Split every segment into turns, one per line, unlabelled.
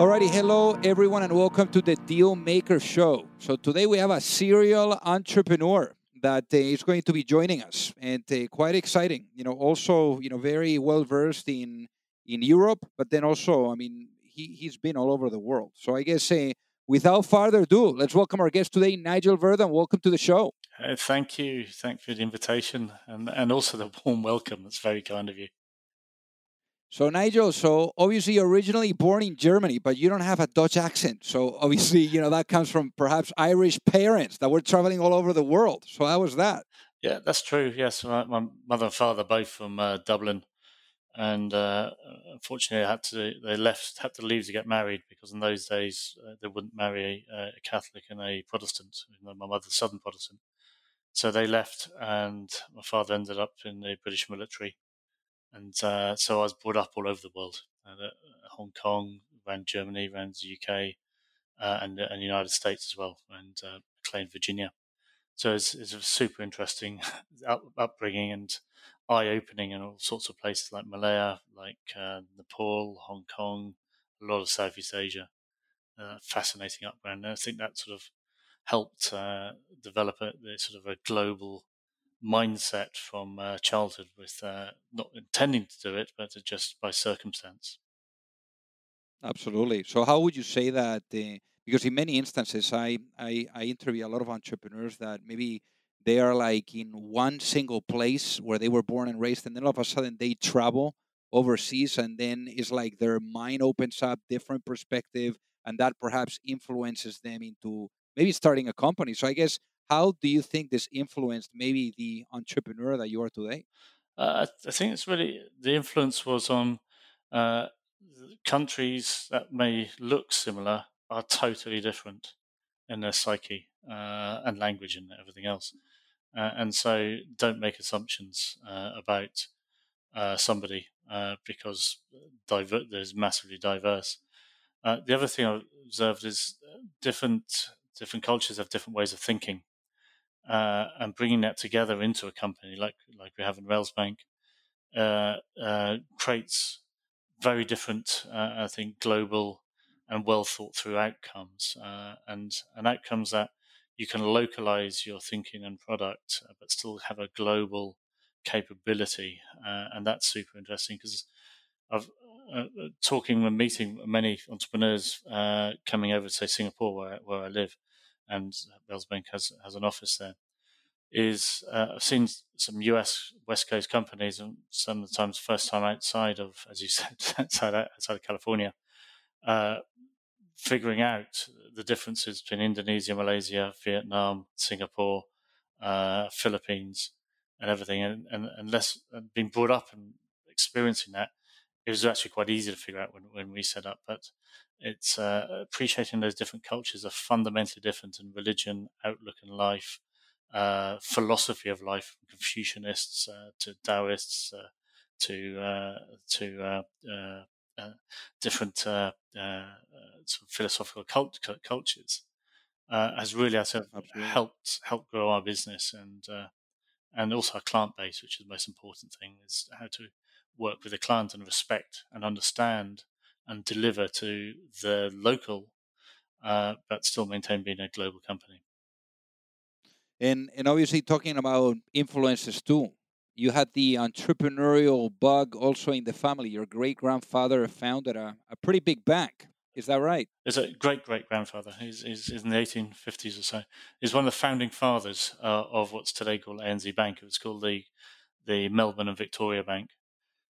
Alrighty, hello everyone, and welcome to the Deal Maker Show. So today we have a serial entrepreneur that uh, is going to be joining us, and uh, quite exciting. You know, also you know very well versed in in Europe, but then also, I mean, he he's been all over the world. So I guess uh, without further ado, let's welcome our guest today, Nigel Verdon. Welcome to the show.
Uh, thank you, thank you for the invitation, and and also the warm welcome. That's very kind of you.
So Nigel, so obviously originally born in Germany, but you don't have a Dutch accent. So obviously, you know, that comes from perhaps Irish parents that were traveling all over the world. So how was that?
Yeah, that's true. Yes, my, my mother and father both from uh, Dublin, and uh, unfortunately, I had to they left had to leave to get married because in those days uh, they wouldn't marry a, a, Catholic and a Protestant. You know, my mother's Southern Protestant, so they left, and my father ended up in the British military and uh, so I was brought up all over the world, uh, Hong Kong, around Germany, around the UK, uh, and and the United States as well, and uh, Virginia. So it's, it's a super interesting up, upbringing and eye opening in all sorts of places like Malaya, like uh, Nepal, Hong Kong, a lot of Southeast Asia. Uh, fascinating upbringing. And I think that sort of helped uh, develop a, sort of a global mindset from uh, childhood with uh, not intending to do it, but just by circumstance.
Absolutely. So, how would you say that? Uh, because in many instances, I, I, I interview a lot of entrepreneurs that maybe they are like in one single place where they were born and raised, and then all of a sudden they travel overseas, and then it's like their mind opens up, different perspective, and that perhaps influences them into maybe starting a company. So, I guess how do you think this influenced maybe the entrepreneur that you are today?
Uh, I think it's really the influence was on uh, countries that may look similar are totally different in their psyche uh, and language and everything else. Uh, and so don't make assumptions uh, about uh, somebody because diver- there's massively diverse. the other thing I observed is different different cultures have different ways of thinking uh, and bringing that together into a company like like we have in Railsbank uh, uh, creates very different, uh, I think, global and well thought through outcomes, uh, and and outcomes that you can localize your thinking and product, uh, but still have a global capability, and that's super interesting because I've uh, talking and meeting many entrepreneurs uh, coming over to say Singapore, where where I live, and Railsbank has has an office there. Is uh, I've seen some US West Coast companies, and sometimes first time outside of, as you said, outside outside of California, uh, figuring out the differences between Indonesia, Malaysia, Vietnam, Singapore, uh, Philippines, and everything, and, and unless being brought up and experiencing that, it was actually quite easy to figure out when, when we set up. But it's uh, appreciating those different cultures are fundamentally different in religion, outlook in life, uh, philosophy of life, from Confucianists uh, to Taoists uh, to uh, to uh, different sort of philosophical cult- cultures, has really helped help grow our business and and also our client base, which is the most important thing, is how to work with the client and respect and understand and deliver to the local, uh, but still maintain being a global company.
And and obviously talking about influences too. You had the entrepreneurial bug also in the family. Your great grandfather founded a, a pretty big bank. Is that right?
It's a great great grandfather. He's, he's, in the 1850s or so. He's one of the founding fathers uh, of what's today called ANZ Bank. It was called the the Melbourne and Victoria Bank.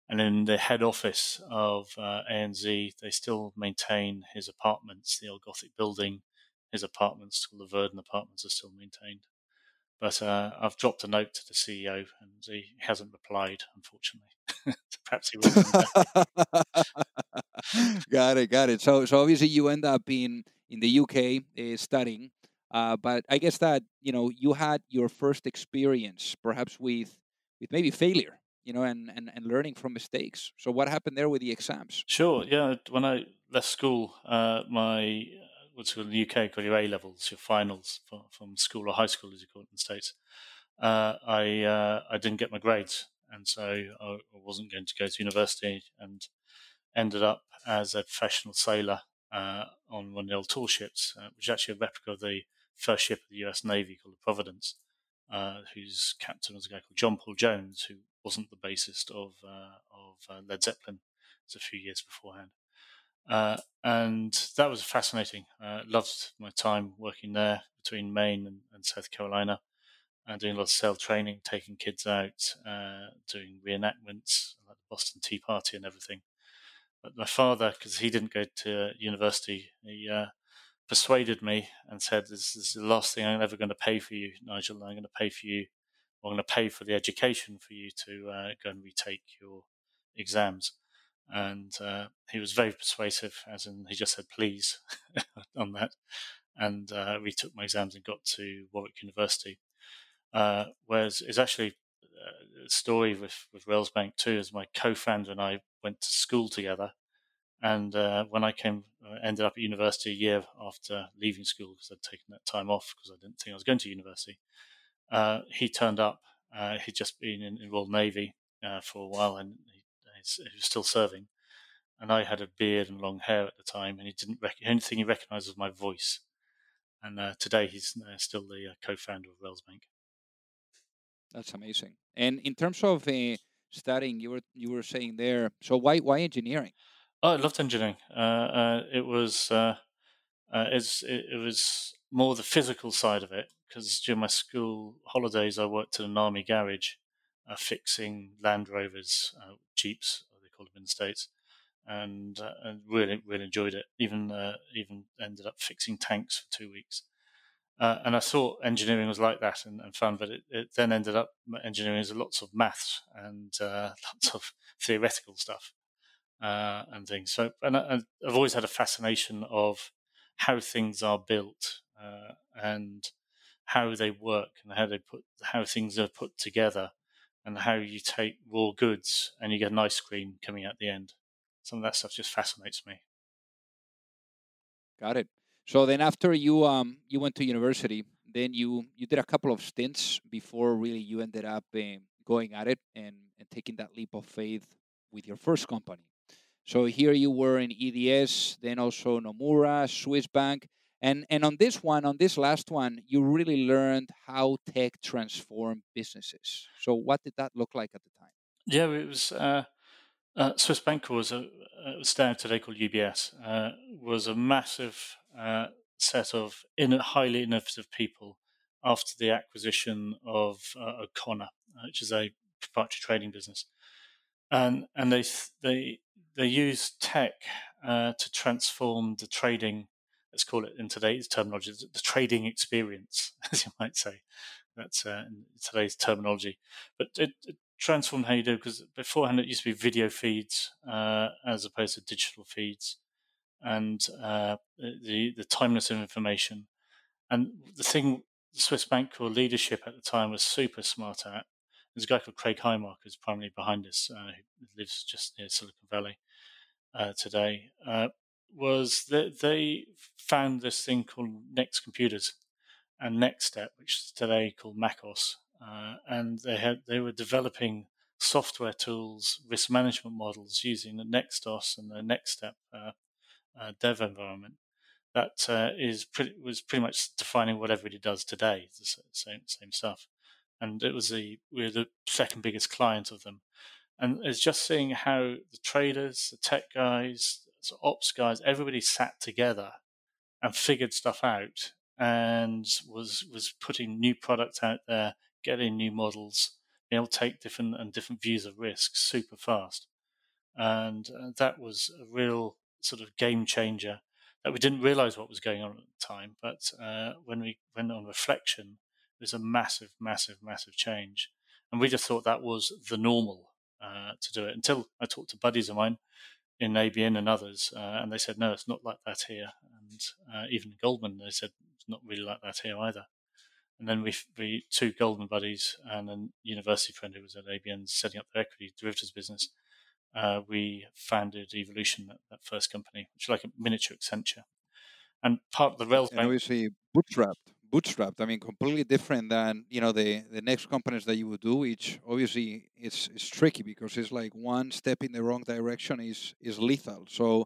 And in the head office of uh, ANZ, they still maintain his apartments, the old Gothic building. His apartments, the Verdon Apartments, are still maintained. But uh, I've dropped a note to the CEO, and he hasn't replied, unfortunately. Perhaps he will.
got it, got it. So, so obviously you end up in in the UK uh, studying, uh, but I guess that you know you had your first experience, perhaps with with maybe failure, you know, and, and, and learning from mistakes. So what happened there with the exams?
Sure. Yeah. When I left school, uh, my what's it called in the UK called your A levels, your finals from, from school or high school, as you call it in the States. Uh, I uh, I didn't get my grades, and so I wasn't going to go to university, and ended up as a professional sailor uh, on one of the old tall ships, uh, which is actually a replica of the first ship of the U.S. Navy called the Providence, uh, whose captain was a guy called John Paul Jones, who wasn't the bassist of uh, of Led Zeppelin. It was a few years beforehand. Uh, and that was fascinating. Uh, loved my time working there between Maine and, and South Carolina, and doing a lot of sail training, taking kids out, uh, doing reenactments like the Boston Tea Party and everything. But my father, because he didn't go to university, he uh, persuaded me and said, "This is the last thing I'm ever going to pay for you, Nigel. I'm going to pay for you. I'm going to pay for the education for you to uh, go and retake your exams." and uh, he was very persuasive, as in he just said please on that, and uh, retook my exams and got to Warwick University. Uh, whereas it's actually uh, a story with with Railsbank too, as my co-founder and I went to school together, and uh, when I came, uh, ended up at university a year after leaving school because I'd taken that time off because I didn't think I was going to university. Uh, he turned up. he'd just been in, in Royal Navy for a while, and he was still serving, and I had a beard and long hair at the time, and he didn't. Rec- he recognised was my voice. And uh, today he's uh, still the uh, co-founder of Railsbank.
That's amazing. And in terms of uh, studying, you were you were saying there. So why why engineering?
Oh, I loved engineering. Uh, uh, it was it's it, it, was more the physical side of it because during my school holidays I worked at an army garage uh, fixing Land Rovers, uh, Jeeps, they call them in the states, and, uh, and really really enjoyed it. Even uh, even ended up fixing tanks for two weeks. Uh, and I thought engineering was like that and, and fun, but it, it, then ended up engineering is lots of maths and uh, lots of theoretical stuff and things. So, and I, have always had a fascination of how things are built and how they work and how they put how things are put together and how you take raw goods and you get an ice cream coming at the end. Some of that stuff just fascinates me.
Got it. So then, after you um you went to university, then you you did a couple of stints before really you ended up um, going at it and and taking that leap of faith with your first company. So here you were in EDS, then also Nomura, Swiss Bank, and and on this one, on this last one, you really learned how tech transform businesses. So what did that look like at the time?
Yeah, it was uh, uh, Swiss Bank was a, stand today called UBS uh, was a massive uh, set of in, highly innovative people after the acquisition of uh, O'Connor, which is a proprietary trading business, and and they they they used tech uh, to transform the trading let's call it in today's terminology, the trading experience, as you might say. That's uh, today's terminology. But it, it, transformed how you do because beforehand it used to be video feeds uh, as opposed to digital feeds, and uh, the the timeless of information. And the thing the Swiss bank core leadership at the time was super smart at. There's a guy called Craig Heimark who's primarily behind this, uh, who lives just near Silicon Valley uh, today. Uh, was that they found this thing called Next Computers and NeXTSTEP, which is today called MacOS, uh, and they had they were developing software tools, risk management models using the Nextos and the NextStep uh, uh, dev environment that uh, is pretty, was pretty much defining what everybody does today, the same same stuff. And it was the we were the second biggest client of them, and it's just seeing how the traders, the tech guys, the ops guys, everybody sat together and figured stuff out and was was putting new products out there, getting new models, being able to take different and different views of risk super fast, and uh, that was a real sort of game changer that we didn't realize what was going on at the time. But uh, when we went on reflection, it was a massive, massive, massive change. And we just thought that was the normal uh, to do it until I talked to buddies of mine in ABN and others, uh, and they said, no, it's not like that here. And uh, even Goldman, they said, it's not really like that here either. And then we, we two Goldman buddies and a university friend who was at ABN setting up their equity derivatives business uh, we founded Evolution, that, that, first company, which is like a miniature Accenture. And part of the Rails
and obviously bootstrapped, bootstrapped. I mean, completely different than you know the the next companies that you would do. Which obviously it's it's tricky because it's like one step in the wrong direction is is lethal. So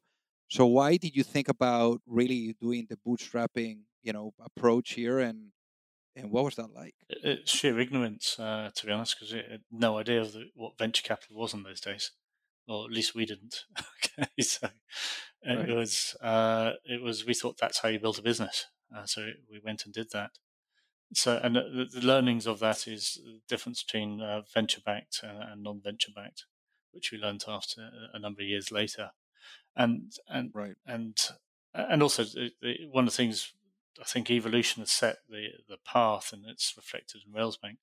so why did you think about really doing the bootstrapping you know approach here and and what was that like?
It's sheer ignorance, uh, to be honest, because no idea of the, what venture capital was in those days or at least we didn't. okay, so right. it was uh, it was we thought that's how you built a business, uh, so we went and did that. So and the, the learnings of that is the difference between uh, venture backed and non-venture backed, which we learned after a number of years later, and and
right
and and also one of the things I think evolution has set the the path, and it's reflected in Railsbank.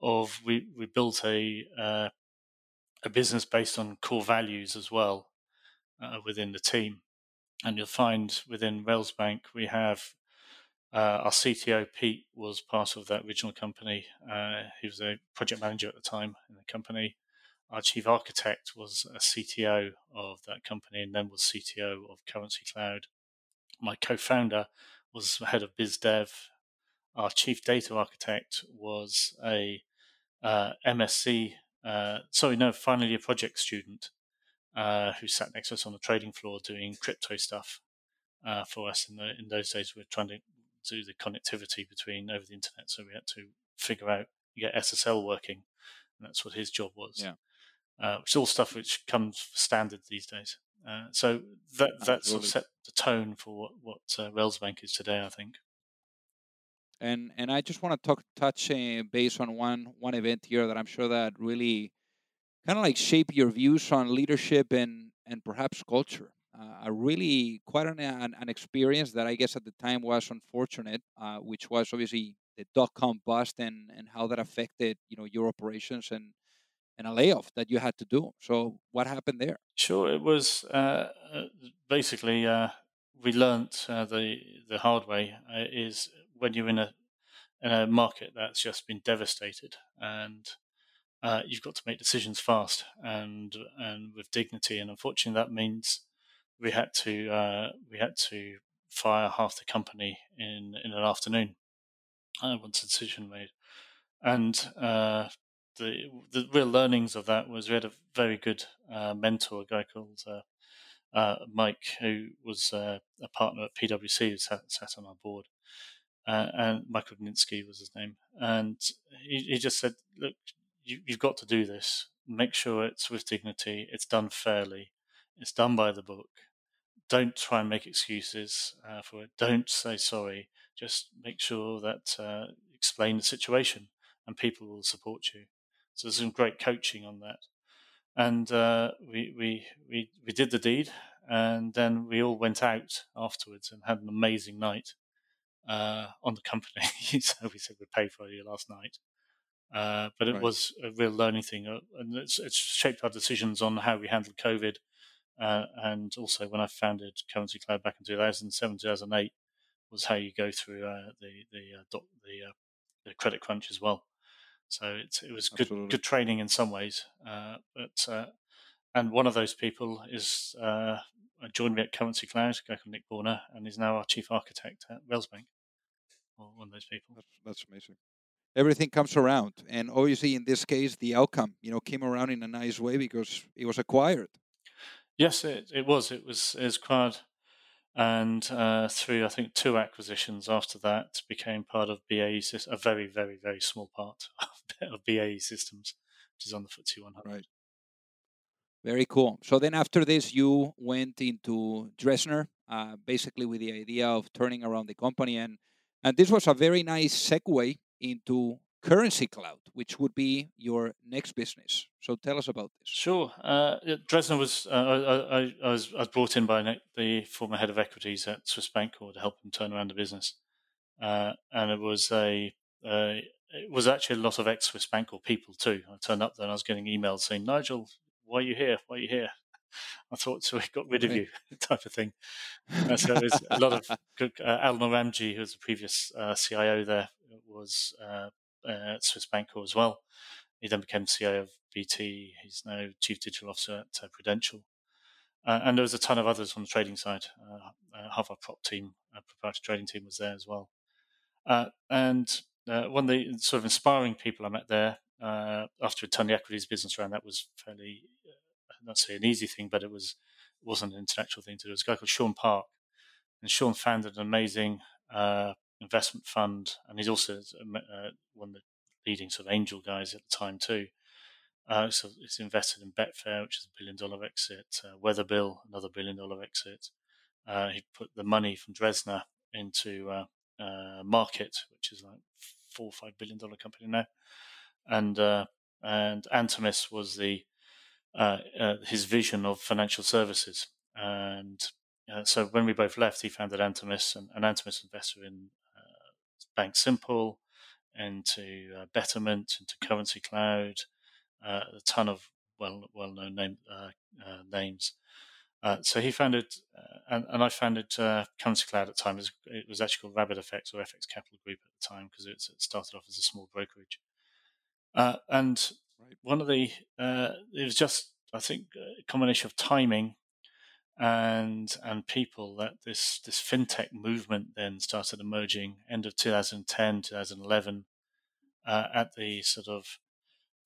Of we we built a uh, a business based on core values as well uh, within the team. And you'll find within Railsbank we have uh, our CTO Pete was part of that original company. Uh, he was a project manager at the time in the company. Our chief architect was a CTO of that company and then was CTO of Currency Cloud. My co-founder was head of biz dev. Our chief data architect was a uh, MSc uh, sorry, no, finally a project student uh, who sat next to us on the trading floor doing crypto stuff uh, for us. In, the, in those days, we were trying to do the connectivity between over the internet, so we had to figure out get SSL working, and that's what his job was.
Yeah.
Uh, which is all stuff which comes standard these days. Uh, so that that sort of set the tone for what what uh, Railsbank is today, I think.
And and I just want to talk touch uh, base on one one event here that I'm sure that really kind of like shape your views on leadership and and perhaps culture. Uh, a really quite an, an, an experience that I guess at the time was unfortunate, uh, which was obviously the dot com bust and and how that affected you know your operations and and a layoff that you had to do. So what happened there?
Sure, it was uh, uh basically uh, we learnt uh, the the hard way is when you're in a in a market that's just been devastated and uh, you've got to make decisions fast and and with dignity and unfortunately that means we had to uh, we had to fire half the company in in an afternoon uh, once a decision made and uh, the the real learnings of that was we had a very good uh, mentor a guy called uh, uh, Mike, who was a partner at PwC, who sat, sat on our board, and Michael Gninsky was his name, and he, he just said, "Look, you, you've got to do this. Make sure it's with dignity. It's done fairly. It's done by the book. Don't try and make excuses uh, for it. Don't say sorry. Just make sure that uh, explain the situation, and people will support you." So there's some great coaching on that and uh, we, we we we did the deed, and then we all went out afterwards and had an amazing night uh, on the company. so we said we paid for you last night, uh, but it right. was a real learning thing, uh, and it's, it's, shaped our decisions on how we handled COVID. Uh, and also, when I founded Currency Cloud back in 2007, 2008, was how you go through uh, the the the, the credit crunch as well. So it, it was good good training in some ways. Uh, but uh, and one of those people is uh, joined me at Currency Cloud, a guy called Nick Borner, and is now our chief architect at Railsbank. Or one of those people.
That's, that's amazing. everything comes around. And obviously, in this case, the outcome, you know, came around in a nice way because it was acquired.
Yes, it, it was. It was, it acquired. And uh, through, I think, two acquisitions after that, became part of BAE a very, very, very small part of BAE Systems, which is on the FTSE 100.
Right. Very cool. So then after this, you went into Dresdner, uh, basically with the idea of turning around the company. And, and this was a very nice segue into Currency Cloud, which would be your next business. So tell us about this.
Sure. Uh, Dresdner was, uh, I, I, I, was, I was brought in by the former head of equities at Swiss Bank to help him turn around the business. Uh, and it was a, it was actually a lot of ex Swiss Bank Corp people too. I turned up there and I was getting emails saying, Nigel, why are you here? Why are you here? I thought, so we got rid of you, type of thing. And so there's a lot of good, uh, Ramji, who was the previous uh, CIO there, was uh, at Swiss Bank Corp as well. He then became CIO of BT. He's now Chief Digital Officer at uh, Prudential. Uh, and there was a ton of others on the trading side. Uh, half our prop team, proprietary trading team, was there as well. and one of the sort of inspiring people I met there uh, after ton of equities business around that was fairly, uh, not say an easy thing, but it was wasn't an intellectual thing to do. It was a guy called Sean Park, and Sean founded an amazing uh, investment fund, and he's also uh, one of the leading sort of angel guys at the time too. Uh, so it's invested in Betfair, which is a billion dollar exit, uh, Weatherbill, another billion dollar exit. Uh, he put the money from Dresdner into uh, uh, Markit, which is like four or five billion dollar company now and uh, and Anthemis was the his vision of financial services. And so when we both left, he founded Anthemis, and, and Anthemis invested in Bank Simple, into uh, Betterment, into Currency Cloud, a ton of well well known name, names. so he founded, and, and, I founded Currency Cloud at the time. It was, it was, actually called Rabbit FX or FX Capital Group at the time because it, it started off as a small brokerage. Uh, and right. one of the, uh, it was just, I think, a combination of timing and and people that this this fintech movement then started emerging end of 2010 2011 uh, at the sort of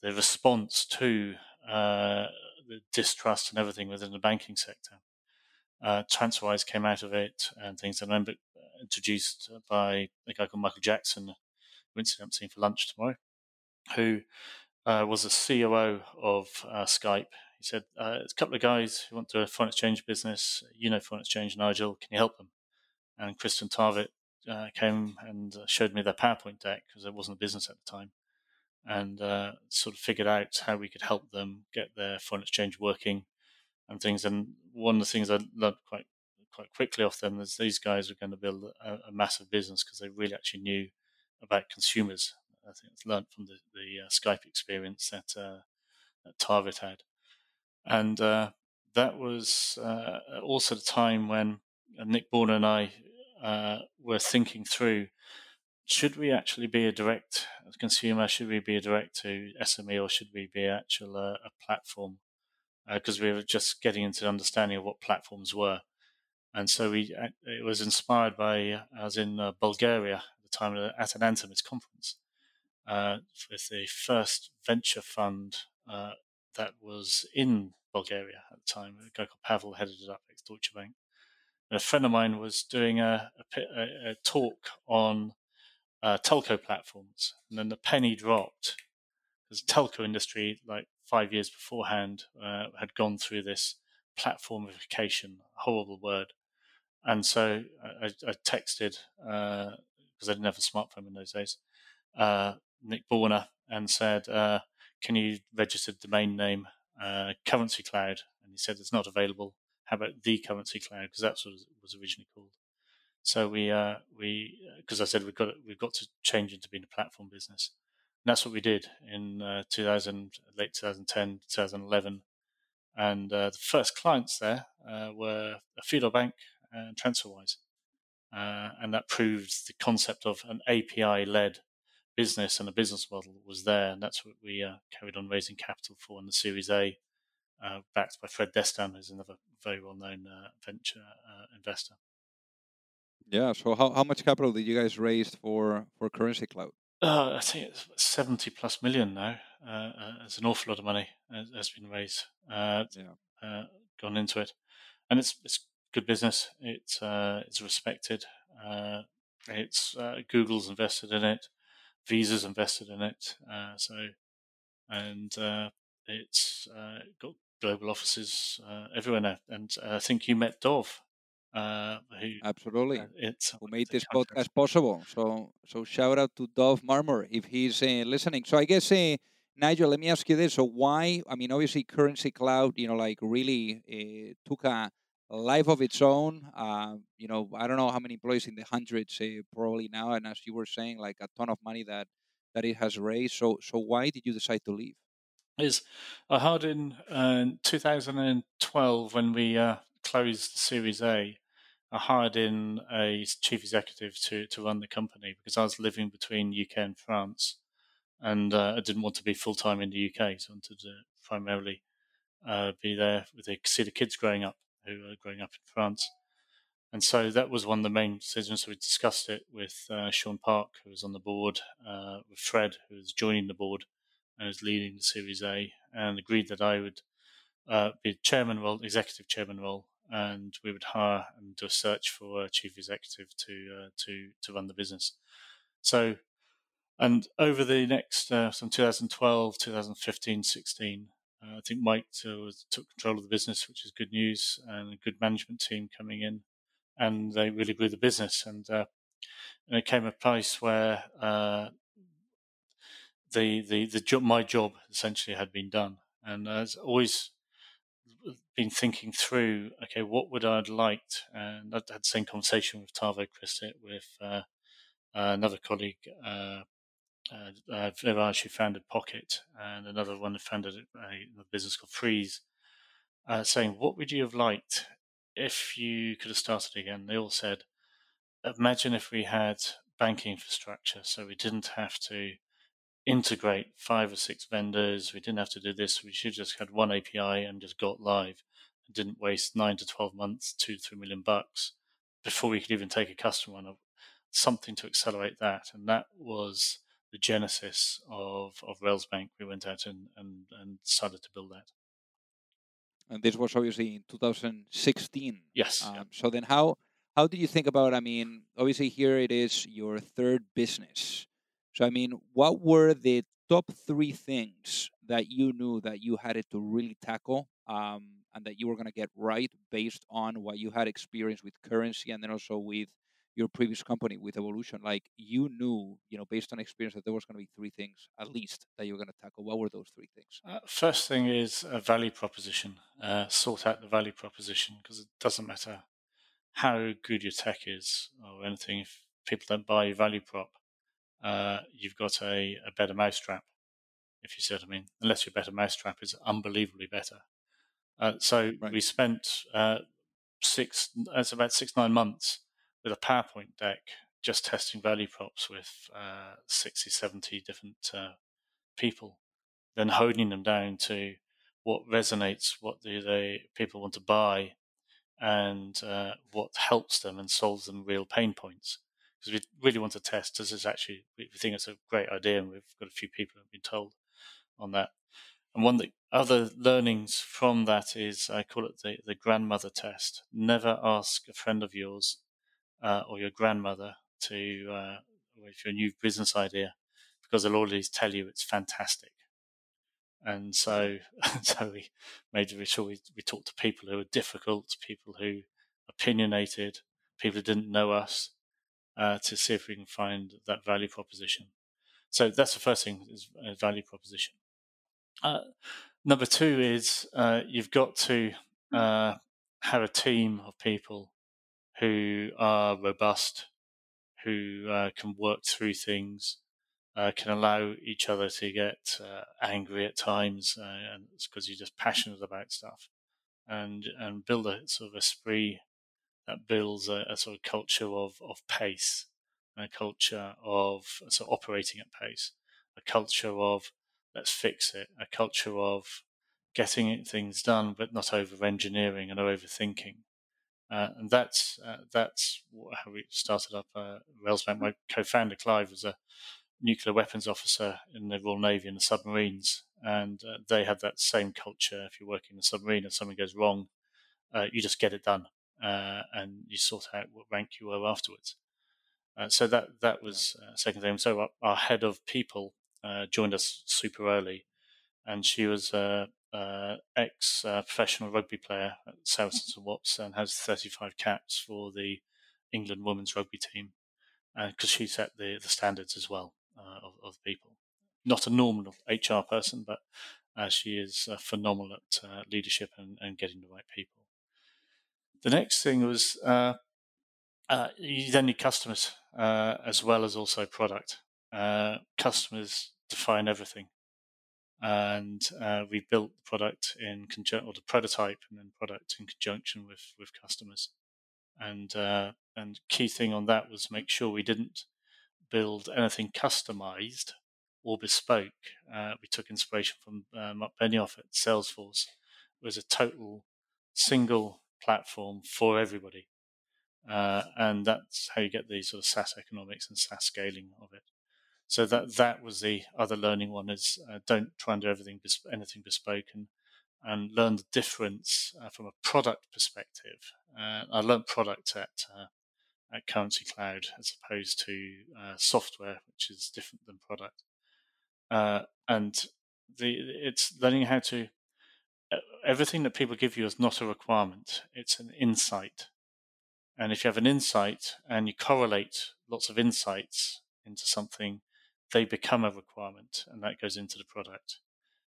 the response to uh, the distrust and everything within the banking sector uh, TransferWise came out of it and things. That I remember uh, introduced by a guy called Michael Jackson, who I'm seeing for lunch tomorrow who uh, was a COO of uh, Skype. He said, uh, "There's a couple of guys who want to do a foreign exchange business. You know foreign exchange, Nigel. Can you help them?" And Kristen Tarvit uh, came and uh, showed me their PowerPoint deck because there wasn't a business at the time, and uh, sort of figured out how we could help them get their foreign exchange working and things. And one of the things I learned quite quite quickly off them is these guys were going to build a, a massive business because they really actually knew about consumers I think it's learned from the, the uh, Skype experience that, uh, that Taavet had. And uh, that was uh, also the time when uh, Nick Bourne and I uh, were thinking through should we actually be a direct consumer? Should we be a direct to SME or should we be actual a platform? Because we were just getting into understanding of what platforms were. And so we it was inspired by I was in Bulgaria at the time at an Anthemis conference, uh, with the first venture fund uh, that was in Bulgaria at the time. A guy called Pavel headed it up ex Deutsche Bank. And a friend of mine was doing a, a, a talk on uh, telco platforms, and then the penny dropped because the telco industry, like five years beforehand, uh, had gone through this platformification, horrible word. And so I, I texted because uh, I didn't have a smartphone in those days. Uh, Nick Borner and said, uh, "Can you register the domain name uh, Currency Cloud?" And he said it's not available. How about the Currency Cloud? Because that's what it was originally called. So we uh, we because I said we've got we've got to change into being a platform business. And that's what we did in uh, 2000, late 2010, 2011. And uh, the first clients there uh, were a Fidor Bank and TransferWise. Uh, and that proved the concept of an API led business and a business model was there, and that's what we uh, carried on raising capital for in the Series A, uh, backed by Fred Destin, who's another very well-known uh, venture uh, investor.
Yeah. So how, how much capital did you guys raise for for Currency Cloud?
Uh, I think it's 70 plus million now. Uh, it's an awful lot of money has, has been raised, uh, yeah. Uh, gone into it, and it's it's good business. It's uh, it's respected. it's Google's invested in it, Visa's invested in it. so, and it's got global offices everywhere now. And I think you met Dov uh, who
absolutely
uh, it's
who made this podcast possible. So so shout out to Dov Marmor if he's uh, listening. So I guess uh, Nigel, let me ask you this: So why? I mean, obviously, Currency Cloud, you know, like really uh, took a life of its own. Uh, you know, I don't know how many employees in the hundreds uh, probably now, and as you were saying, like a ton of money that that it has raised. So so why did you decide to leave?
Is I heard in 2012 when we closed Series A, I hired in a chief executive to, to run the company because I was living between UK and France, and uh, I didn't want to be full time in the UK, so I wanted to primarily uh, be there with the, see the kids growing up who are growing up in France. And so that was one of the main decisions. So we discussed it with uh, Sean Park, who was on the board, uh, with Fred, who was joining the board and was leading the Series A, and agreed that I would uh, be chairman role, executive chairman role, and we would hire and do a search for a chief executive to uh, to to run the business. So, and over the next uh, from 2012, 2015, 16, uh, I think Mike took control of the business, which is good news, and a good management team coming in, and they really grew the business. And, uh, and it came a place where uh, the the the job, my job essentially had been done, and as always been thinking through, okay, what would I'd liked, and I had the same conversation with Tavo Christit, with uh, uh, another colleague, uh, uh, Viraj, who founded Pocket, and another one founded a, a business called Freeze, uh, saying, what would you have liked if you could have started again? They all said, imagine if we had banking infrastructure, so we didn't have to integrate five or six vendors. We didn't have to do this. We should just had one API and just got live and didn't waste nine to 12 months, two to three million bucks before we could even take a customer on. Something to accelerate that. And that was the genesis of, of Railsbank. We went out and, and, and started to build that.
And this was obviously in 2016.
Yes. Um, yeah.
So then how, how do you think about, I mean, obviously here it is your third business so, I mean, what were the top three things that you knew that you had it to really tackle um, and that you were going to get right based on what you had experience with currency and then also with your previous company with evolution like you knew you know based on experience that there was going to be three things at least that you were going to tackle what were those three things
uh, first thing is a value proposition uh, sort out the value proposition because it doesn't matter how good your tech is or anything if people don't buy your value prop uh, you've got a, a better mousetrap, if you see what I mean. Unless your better mousetrap is unbelievably better. Uh, so right. we spent uh, six, it's about six, nine months with a PowerPoint deck just testing value props with uh, 60, 70 different uh, people, then honing them down to what resonates, what do they people want to buy, and uh, what helps them and solves them real pain points because we really want to test. This is actually we think it's a great idea, and we've got a few people who have been told on that. And one of the other learnings from that is I call it the, the grandmother test. Never ask a friend of yours uh, or your grandmother to uh, if your new business idea, because they'll always tell you it's fantastic. And so, so we made sure we, we talked to people who were difficult, people who opinionated, people who didn't know us, uh, to see if we can find that value proposition. So that's the first thing is a value proposition. Uh, number two is uh, you've got to uh, have a team of people who are robust, who uh, can work through things, uh, can allow each other to get angry at times, and it's because you're just passionate about stuff, and and build a sort of esprit that builds a, a sort of culture of, of pace, a culture of sort of operating at pace, a culture of let's fix it, a culture of getting things done but not over engineering and overthinking. Uh, and that's uh, that's how we started up uh, Railsbank. My co-founder Clive was a nuclear weapons officer in the Royal Navy and the submarines, and uh, they have that same culture. If you're working in a submarine and something goes wrong, uh, you just get it done, uh, and you sort out what rank you were afterwards. Uh, so that that was second thing. So our, our, head of people joined us super early, and she was ex professional rugby player at Saracens and Wasps and has 35 caps for the England women's rugby team because she set the, the standards as well uh, of, of people. Not a normal HR person, but uh, she is uh, phenomenal at uh, leadership and, and, getting the right people. The next thing was uh, uh, you then need customers as well as also product. customers define everything. And we built the product in conjunction, or the prototype and then product in conjunction with, with customers and uh, and key thing on that was make sure we didn't build anything customized or bespoke. Uh, we took inspiration from uh, Mark Benioff at Salesforce. It was a total single platform for everybody. Uh, and that's how you get the sort of SaaS economics and SaaS scaling of it. So that that was the other learning one is uh, don't try and do everything anything bespoke and and learn the difference uh, from a product perspective. Uh, I learned product at uh, at Currency Cloud as opposed to uh, software, which is different than product. Uh, and the it's learning how to everything that people give you is not a requirement; it's an insight. And if you have an insight and you correlate lots of insights into something, they become a requirement, and that goes into the product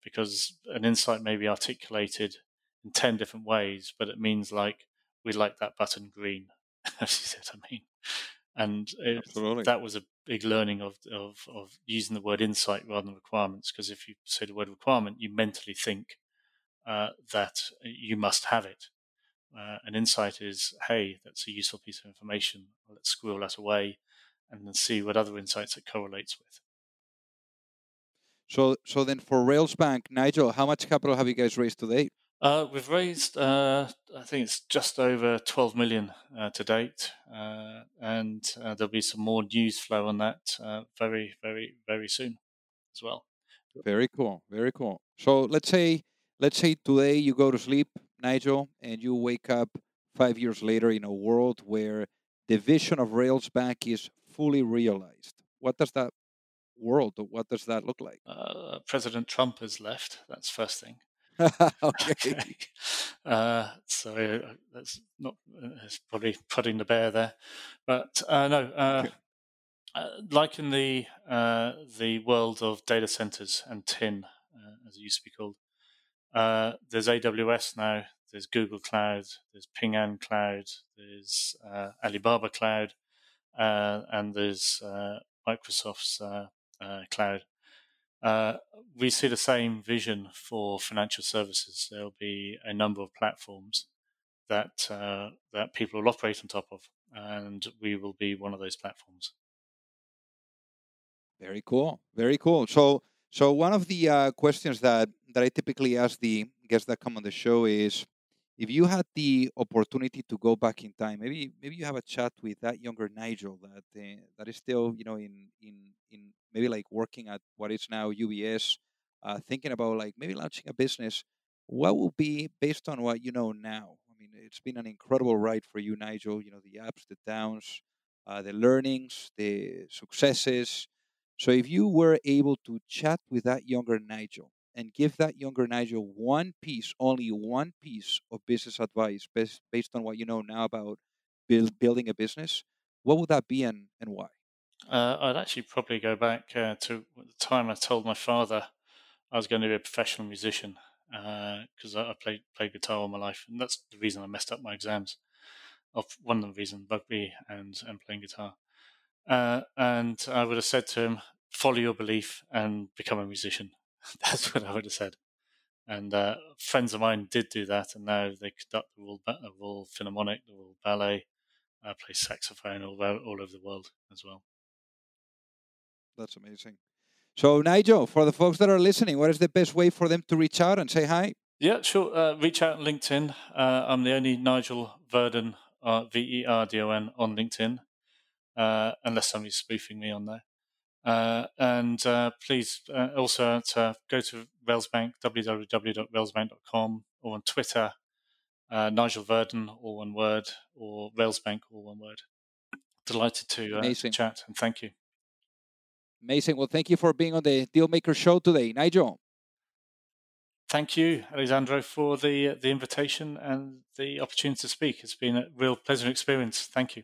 because an insight may be articulated in 10 different ways, but it means like, we like that button green, as you said, I mean. And it, that was a big learning of, of, of using the word insight rather than requirements, because if you say the word requirement, you mentally think uh, that you must have it. Uh, an insight is, hey, that's a useful piece of information. Let's squirrel that away and then see what other insights it correlates with.
So, so then for Railsbank, Nigel, how much capital have you guys raised today?
Uh, we've raised, uh, I think it's just over 12 million uh, to date, uh, and uh, there'll be some more news flow on that uh, very, very, very soon as well.
Very cool, very cool. So let's say, let's say today you go to sleep, Nigel, and you wake up five years later in a world where the vision of Railsbank is fully realized. What does that world, what does that look like?
Uh, President Trump has left. That's first thing.
okay.
Uh, so uh, that's not uh, it's probably putting the bear there, but uh, no. Uh, uh, like in the the world of data centers and tin, as it used to be called, there's AWS now. There's Google Cloud. There's Ping An Cloud. There's Alibaba Cloud, and there's Microsoft's uh, cloud. Uh, we see the same vision for financial services. There'll be a number of platforms that uh, that people will operate on top of, and we will be one of those platforms.
Very cool. Very cool. So, so one of the uh, questions that that I typically ask the guests that come on the show is, if you had the opportunity to go back in time, maybe maybe you have a chat with that younger Nigel that uh, that is still you know in in in maybe like working at what is now UBS, uh, thinking about like maybe launching a business. What will be based on what you know now? I mean, it's been an incredible ride for you, Nigel. You know the ups, the downs, uh, the learnings, the successes. So if you were able to chat with that younger Nigel and give that younger Nigel one piece, only one piece of business advice based, based on what you know now about build, building a business, what would that be and, and why?
Uh, I'd actually probably go back uh, to the time I told my father I was going to be a professional musician because uh, I, I played played guitar all my life, and that's the reason I messed up my exams. Of one of the reasons, rugby and and playing guitar. Uh, and I would have said to him, "Follow your belief and become a musician." That's what I would have said. And uh, friends of mine did do that, and now they conduct the Royal, the Royal Philharmonic, the Royal Ballet, uh, play saxophone all, all over the world as well.
That's amazing. So, Nigel, for the folks that are listening, what is the best way for them to reach out and say hi?
Yeah, sure. Uh, reach out on LinkedIn. Uh, I'm the only Nigel Verdon, uh, V E R D O N, on LinkedIn, uh, unless somebody's spoofing me on there. Uh, and uh, please uh, also to go to Railsbank, www.railsbank.com, or on Twitter, uh, Nigel Verdon, all one word, or Railsbank, all one word. Delighted to, uh, to chat and thank you.
Amazing. Well, thank you for being on the Dealmaker Show today, Nigel.
Thank you, Alessandro, for the the invitation and the opportunity to speak. It's been a real pleasant experience. Thank you.